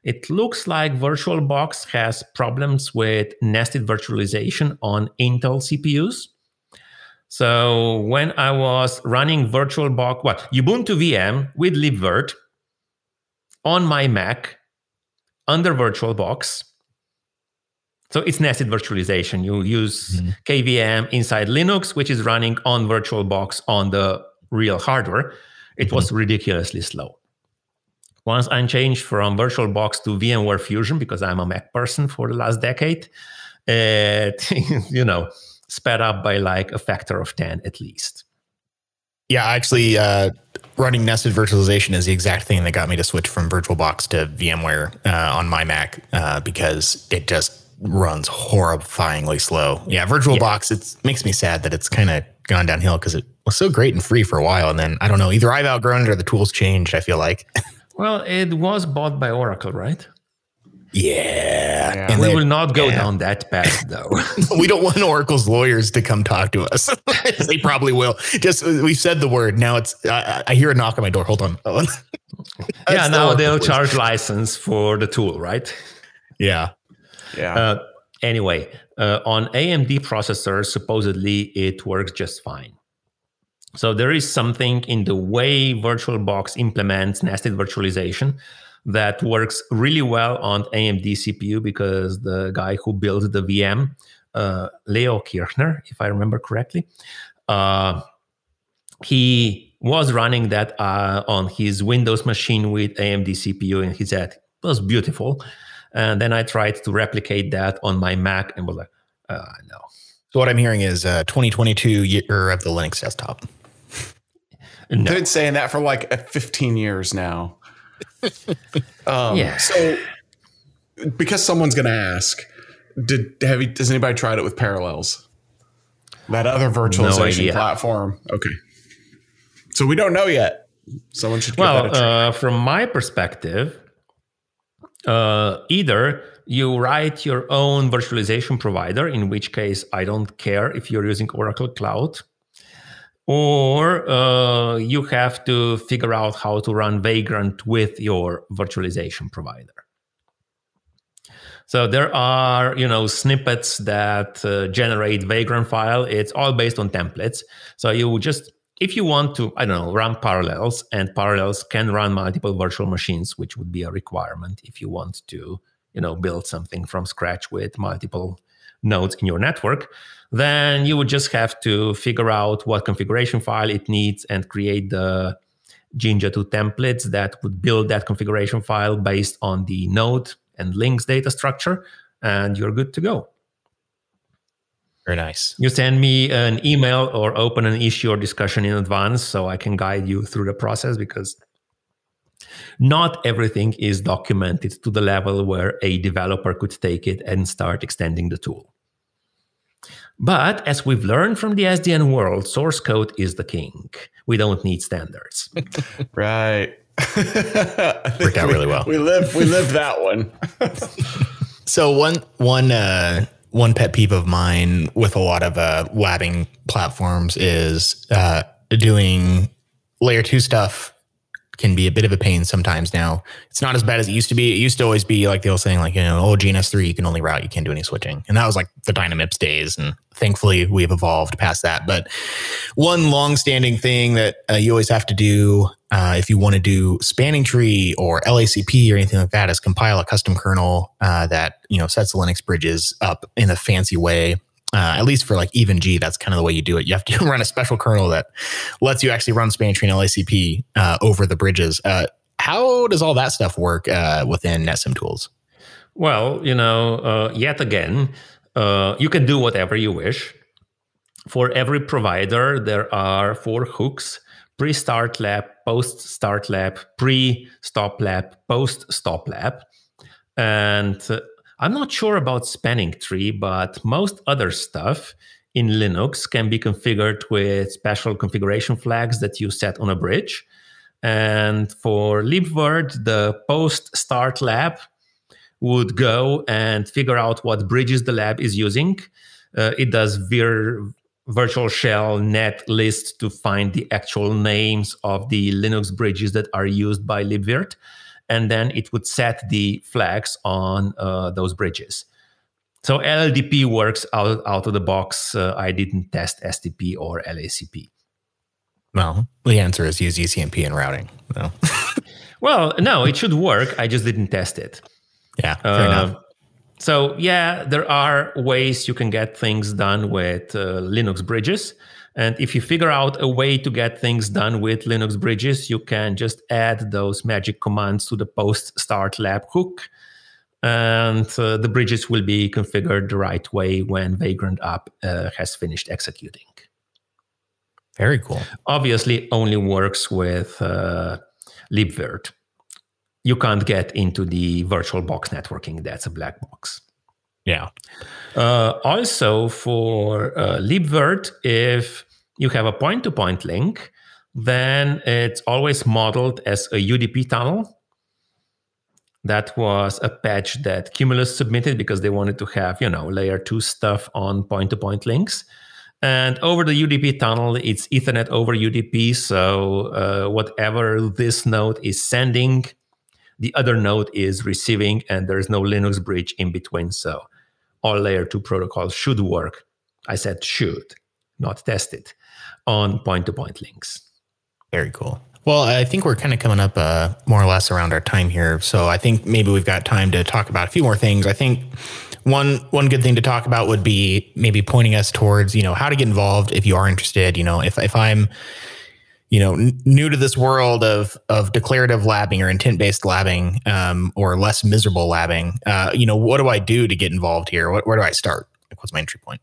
it looks like VirtualBox has problems with nested virtualization on Intel CPUs. So when I was running VirtualBox, what Ubuntu VM with libvirt on my Mac under VirtualBox. So it's nested virtualization. You use Mhm. KVM inside Linux, which is running on VirtualBox on the real hardware. It was ridiculously slow. Once I changed from VirtualBox to VMware Fusion because I'm a Mac person for the last decade, it you know sped up by like a factor of ten at least. Yeah, actually, uh, running nested virtualization is the exact thing that got me to switch from VirtualBox to VMware uh, on my Mac uh, because it just runs horrifyingly slow. Yeah, VirtualBox yeah. it makes me sad that it's kind of gone downhill because it was so great and free for a while, and then I don't know either I've outgrown it or the tools changed. I feel like. well, it was bought by Oracle, right? Yeah. yeah. And we will not go yeah. down that path, though. we don't want Oracle's lawyers to come talk to us. they probably will. Just uh, we've said the word. Now it's. I, I hear a knock on my door. Hold on. yeah. Now the they'll charge license for the tool, right? Yeah. Yeah. Uh, anyway, uh, on AMD processors, supposedly it works just fine. So there is something in the way VirtualBox implements nested virtualization that works really well on AMD CPU because the guy who built the VM, uh, Leo Kirchner, if I remember correctly, uh, he was running that uh, on his Windows machine with AMD CPU, and he said it was beautiful. And then I tried to replicate that on my Mac, and was like, uh, no. So what I'm hearing is uh, 2022 year of the Linux desktop. No. I've been saying that for like 15 years now. um, yeah. So, because someone's going to ask, did have you, has anybody tried it with Parallels? That other virtualization no platform. Okay. So we don't know yet. Someone should. well, uh, from my perspective, uh, either you write your own virtualization provider, in which case I don't care if you're using Oracle Cloud, or uh, you have to figure out how to run Vagrant with your virtualization provider. So there are, you know, snippets that uh, generate Vagrant file. It's all based on templates. So you just, if you want to, I don't know, run Parallels, and Parallels can run multiple virtual machines, which would be a requirement if you want to, you know, build something from scratch with multiple nodes in your network then you would just have to figure out what configuration file it needs and create the Jinja 2 templates that would build that configuration file based on the node and links data structure, and you're good to go. Very nice. You send me an email or open an issue or discussion in advance so I can guide you through the process because not everything is documented to the level where a developer could take it and start extending the tool. But as we've learned from the SDN world, source code is the king. We don't need standards. right. Worked out we, really well. We live we live that one. so one one uh one pet peeve of mine with a lot of uh labbing platforms is uh doing layer two stuff can be a bit of a pain sometimes now. It's not as bad as it used to be. It used to always be like the old saying, like, you know, oh, GNS3, you can only route, you can't do any switching. And that was like the Dynamips days. And thankfully, we've evolved past that. But one long-standing thing that uh, you always have to do uh, if you want to do spanning tree or LACP or anything like that is compile a custom kernel uh, that, you know, sets the Linux bridges up in a fancy way uh, at least for like EVE-NG, that's kind of the way you do it. You have to run a special kernel that lets you actually run spanning tree and LACP uh, over the bridges. Uh, how does all that stuff work uh, within NetSim tools? Well, you know, uh, yet again, uh, you can do whatever you wish. For every provider, there are four hooks pre start lab, post start lab, pre stop lab, post stop lab. And I'm not sure about spanning tree, but most other stuff in Linux can be configured with special configuration flags that you set on a bridge. And for libvirt, the post start lab would go and figure out what bridges the lab is using. Uh, it does vir virtual shell net list to find the actual names of the Linux bridges that are used by libvirt and then it would set the flags on uh, those bridges. So LLDP works out, out of the box. Uh, I didn't test STP or LACP. Well, the answer is use ECMP in routing. No. well, no, it should work. I just didn't test it. Yeah, fair uh, enough. So yeah, there are ways you can get things done with uh, Linux bridges. And if you figure out a way to get things done with Linux bridges, you can just add those magic commands to the post start lab hook. And uh, the bridges will be configured the right way when Vagrant up uh, has finished executing. Very cool. Obviously, only works with uh, libvirt. You can't get into the VirtualBox networking. That's a black box. Yeah. Uh, also, for uh, libvirt, if you have a point to point link, then it's always modeled as a UDP tunnel. That was a patch that Cumulus submitted because they wanted to have, you know, layer two stuff on point to point links. And over the UDP tunnel, it's Ethernet over UDP. So uh, whatever this node is sending, the other node is receiving, and there's no Linux bridge in between. So all layer two protocols should work. I said should, not tested, on point to point links. Very cool. Well, I think we're kind of coming up uh, more or less around our time here. So I think maybe we've got time to talk about a few more things. I think one one good thing to talk about would be maybe pointing us towards you know how to get involved if you are interested. You know, if if I'm you know n- new to this world of of declarative labbing or intent based labbing um, or less miserable labbing, uh, you know, what do I do to get involved here? What, where do I start? Like, what's my entry point?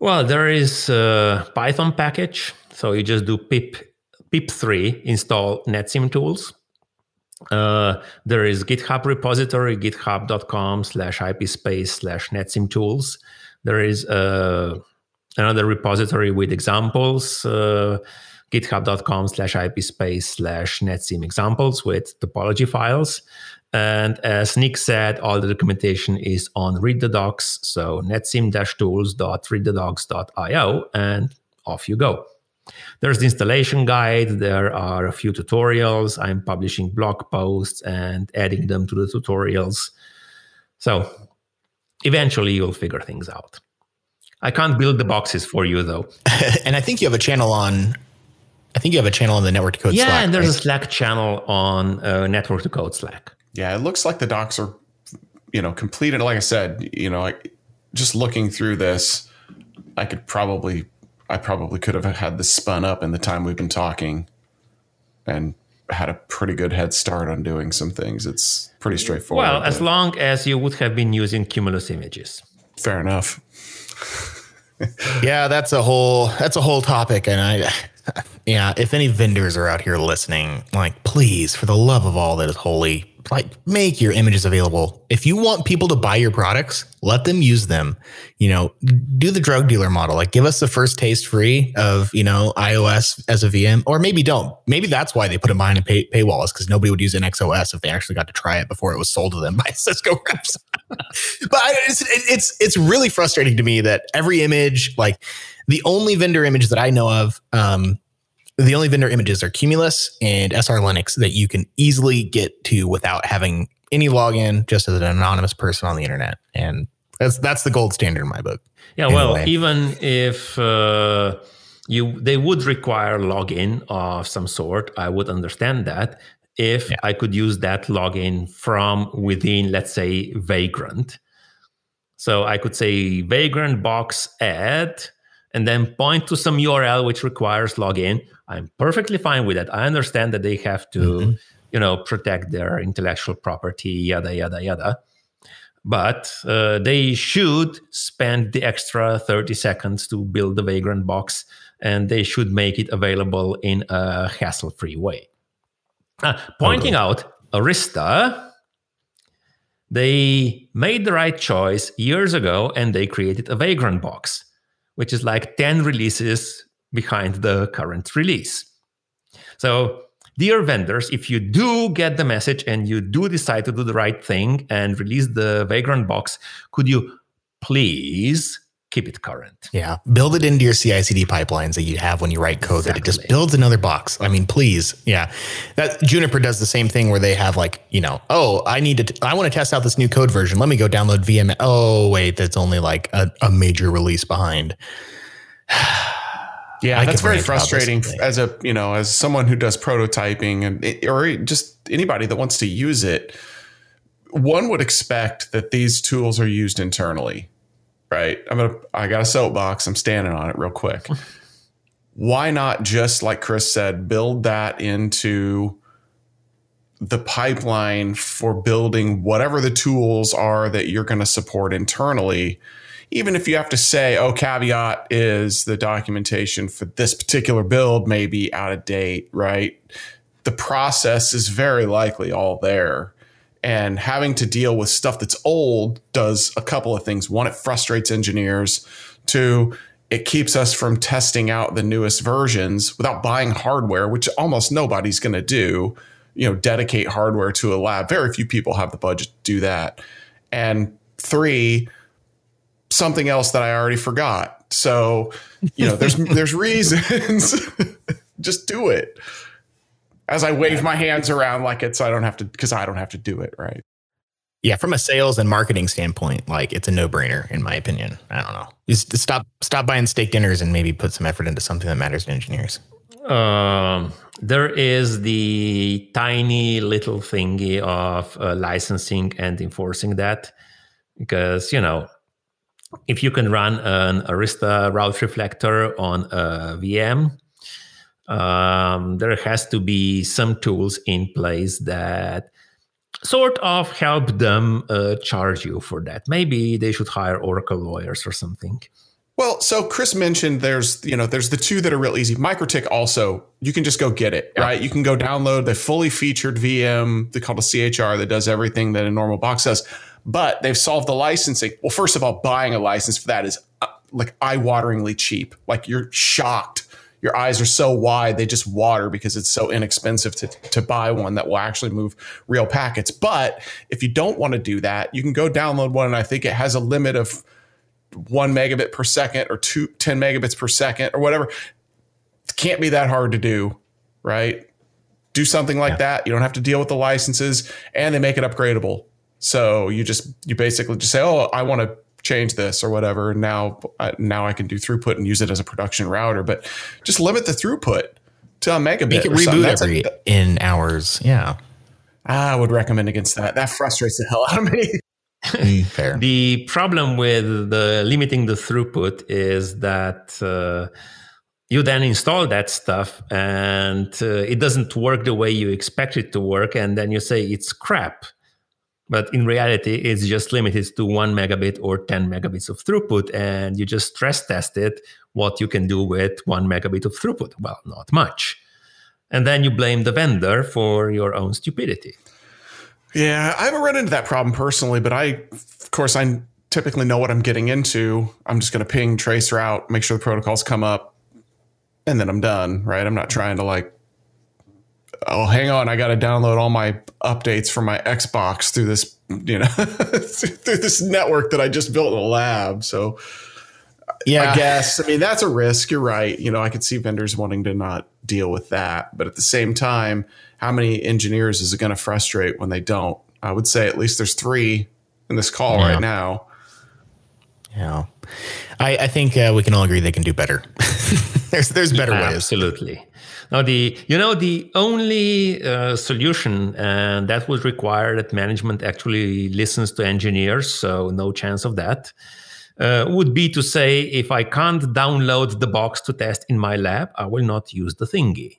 Well, there is a Python package. So you just do pip pip3 install netsim tools. Uh, there is GitHub repository, github.com slash ipspace slash netsim tools. There is uh, another repository with examples, uh, github.com slash ipspace slash netsim examples with topology files. And as Nick said, all the documentation is on read the docs. So netsim-tools.readthedocs.io and off you go. There's the installation guide. There are a few tutorials. I'm publishing blog posts and adding them to the tutorials. So eventually you'll figure things out. I can't build the boxes for you though. and I think you have a channel on. I think you have a channel on the Network to Code yeah, Slack. and there's right? a Slack channel on uh, Network to Code Slack. Yeah, it looks like the docs are, you know, completed. Like I said, you know, like just looking through this, I could probably, I probably could have had this spun up in the time we've been talking, and had a pretty good head start on doing some things. It's pretty straightforward. Well, as long as you would have been using Cumulus images. fair enough. yeah, that's a whole that's a whole topic, and I, yeah, if any vendors are out here listening, like, please, for the love of all that is holy, like, make your images available. If you want people to buy your products, let them use them. You know, do the drug dealer model. Like, give us the first taste free of you know IOS as a VM, or maybe don't. Maybe that's why they put it behind a pay, paywall is because nobody would use NX-OS if they actually got to try it before it was sold to them by Cisco reps. but it's it's it's really frustrating to me that every image, like the only vendor image that I know of, um, the only vendor images are Cumulus and SR Linux that you can easily get to without having any login, just as an anonymous person on the internet, and that's that's the gold standard in my book. Yeah, well, even if uh, you they would require login of some sort, I would understand that if Yeah. I could use that login from within, let's say, Vagrant. So I could say Vagrant box add and then point to some URL which requires login. I'm perfectly fine with that. I understand that they have to, Mhm. you know, protect their intellectual property, yada yada yada. But uh, they should spend the extra 30 seconds to build the Vagrant box, and they should make it available in a hassle-free way. Uh, pointing out, Arista, they made the right choice years ago, and they created a Vagrant box, which is like 10 releases behind the current release. So, dear vendors, if you do get the message and you do decide to do the right thing and release the Vagrant box, could you please keep it current? Yeah, build it into your CI/CD pipelines that you have when you write code. That it just builds another box. I mean, please, yeah. That Juniper does the same thing where they have like, you know, oh, I need to, t- I want to test out this new code version. Let me go download VM. Oh, wait, that's only like a, a major release behind. Yeah, I that's very rant about this frustrating as a you know as someone who does prototyping and it- or just anybody that wants to use it. One would expect that these tools are used internally, right? I'm gonna I got a soapbox. I'm standing on it real quick. Why not just like Chris said, build that into the pipeline for building whatever the tools are that you're going to support internally even if you have to say, oh, caveat is the documentation for this particular build may be out of date, right? The process is very likely all there. And having to deal with stuff that's old does a couple of things. One, it frustrates engineers. Two, it keeps us from testing out the newest versions without buying hardware, which almost nobody's going to do. You know, dedicate hardware to a lab. Very few people have the budget to do that. And three, something else that I already forgot. So, you know, there's there's reasons. Just do it. As I wave my hands around like it's I don't have to because I don't have to do it, right? Yeah, from a sales and marketing standpoint, like it's a no-brainer in my opinion. I don't know. Just stop stop buying steak dinners and maybe put some effort into something that matters to engineers. Um, there is the tiny little thingy of uh, licensing and enforcing that because you know if you can run an Arista route reflector on a VM, um, there has to be some tools in place that sort of help them uh, charge you for that. Maybe they should hire Oracle lawyers or something. Well, so Chris mentioned there's you know there's the two that are real easy. MikroTik also you can just go get it yeah. right. You can go download the fully featured VM they call a CHR that does everything that a normal box does, but they've solved the licensing. Well, first of all, buying a license for that is uh, like eye-wateringly cheap. Like you're shocked your eyes are so wide they just water because it's so inexpensive to, to buy one that will actually move real packets. But if you don't want to do that, you can go download one, and I think it has a limit of one megabit per second or two, 10 megabits per second or whatever. It can't be that hard to do, right? Do something like yeah. that. You don't have to deal with the licenses and they make it upgradable. So you just, you basically just say, oh, I want to change this or whatever. Now, now I can do throughput and use it as a production router, but just limit the throughput to a megabit. Make it reboot every a, in hours. Yeah. I would recommend against that. That frustrates the hell out of me. Mm, fair. The problem with the limiting the throughput is that uh, you then install that stuff and uh, it doesn't work the way you expect it to work, and then you say it's crap but in reality it's just limited to one megabit or 10 megabits of throughput and you just stress test it what you can do with one megabit of throughput. Well not much. And then you blame the vendor for your own stupidity. Yeah i haven't run into that problem personally but i of course i typically know what i'm getting into. I'm just going to ping traceroute make sure the protocols come up and then i'm done right? I'm not trying to like oh, hang on, I got to download all my updates from my Xbox through this, you know, through this network that I just built in a lab. So, yeah, I guess. I mean, that's a risk. You're right. You know, I could see vendors wanting to not deal with that. But at the same time, how many engineers is it going to frustrate when they don't? I would say at least there's three in this call yeah. right now. Yeah. I, I think uh, we can all agree they can do better. there's there's better yeah, ways. Absolutely. Now, the you know the only uh, solution and that would require that management actually listens to engineers, so no chance of that. Uh, would be to say if I can't download the box to test in my lab, I will not use the thingy.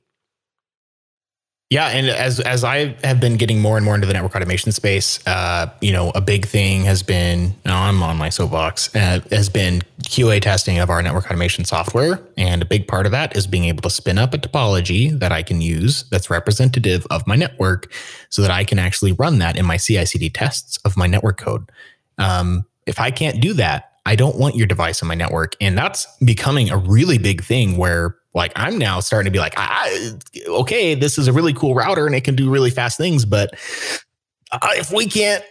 Yeah, and as as I have been getting more and more into the network automation space, uh, you know, a big thing has been I'm on my soapbox uh, has been QA testing of our network automation software, and a big part of that is being able to spin up a topology that I can use that's representative of my network, so that I can actually run that in my CI/CD tests of my network code. Um, if I can't do that, I don't want your device on my network, and that's becoming a really big thing where like I'm now starting to be like, I, okay, this is a really cool router and it can do really fast things, but uh, if we can't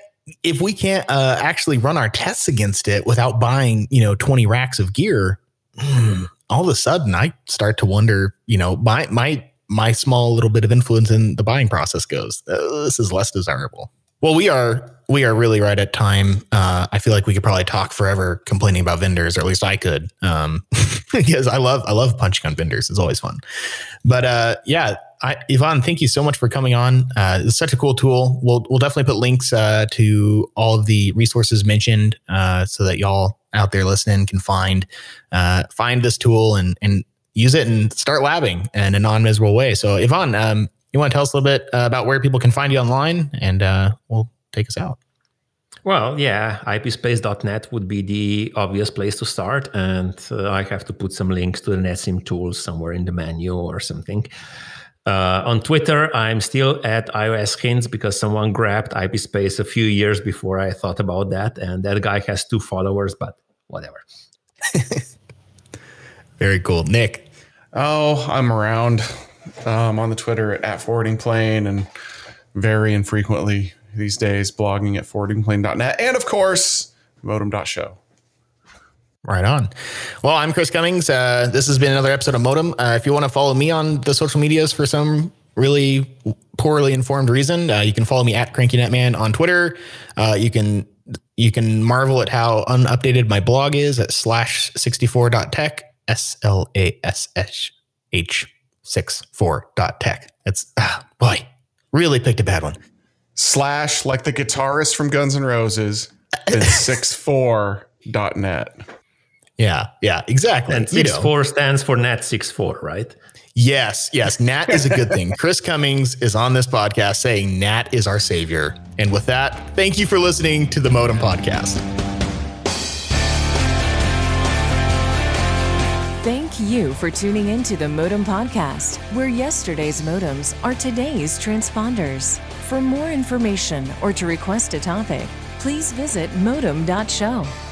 if we can't uh, actually run our tests against it without buying you know 20 racks of gear, hmm, all of a sudden I start to wonder, you know, my my my small little bit of influence in the buying process goes. Uh, this is less desirable. Well, we are we are really right at time. Uh, I feel like we could probably talk forever complaining about vendors, or at least I could, um, because I love I love punching on vendors. It's always fun. But uh, yeah, I, Ivan, thank you so much for coming on. Uh, it's such a cool tool. We'll we'll definitely put links uh, to all of the resources mentioned, uh, so that y'all out there listening can find uh, find this tool and and use it and start labbing in a non miserable way. So, Ivan, um, you want to tell us a little bit uh, about where people can find you online and uh, we'll take us out. Well, yeah, ipspace.net would be the obvious place to start. And uh, I have to put some links to the NetSim tools somewhere in the menu or something. Uh, on Twitter, I'm still at iOS hints because someone grabbed IPSpace a few years before I thought about that. And that guy has two followers, but whatever. Very cool. Nick. Oh, I'm around. Um, on the Twitter at forwarding plane and very infrequently these days blogging at forwardingplane.net and of course modem.show. Right on. Well, I'm Chris Cummings. Uh, this has been another episode of Modem. Uh, if you want to follow me on the social medias for some really poorly informed reason, uh, you can follow me at CrankyNetman on Twitter. Uh, you can you can marvel at how unupdated my blog is at slash 64.tech, S L A S S H 64.tech. It's, ah, boy, really picked a bad one. Slash, like the guitarist from Guns N' Roses, and 64.net. Yeah, yeah, exactly. And six four stands for Net six four, right? Yes, yes. Nat is a good thing. Chris Cummings is on this podcast saying Nat is our savior. And with that, thank you for listening to the Modem Podcast. Thank you for tuning in to the Modem Podcast, where yesterday's modems are today's transponders. For more information or to request a topic, please visit modem.show.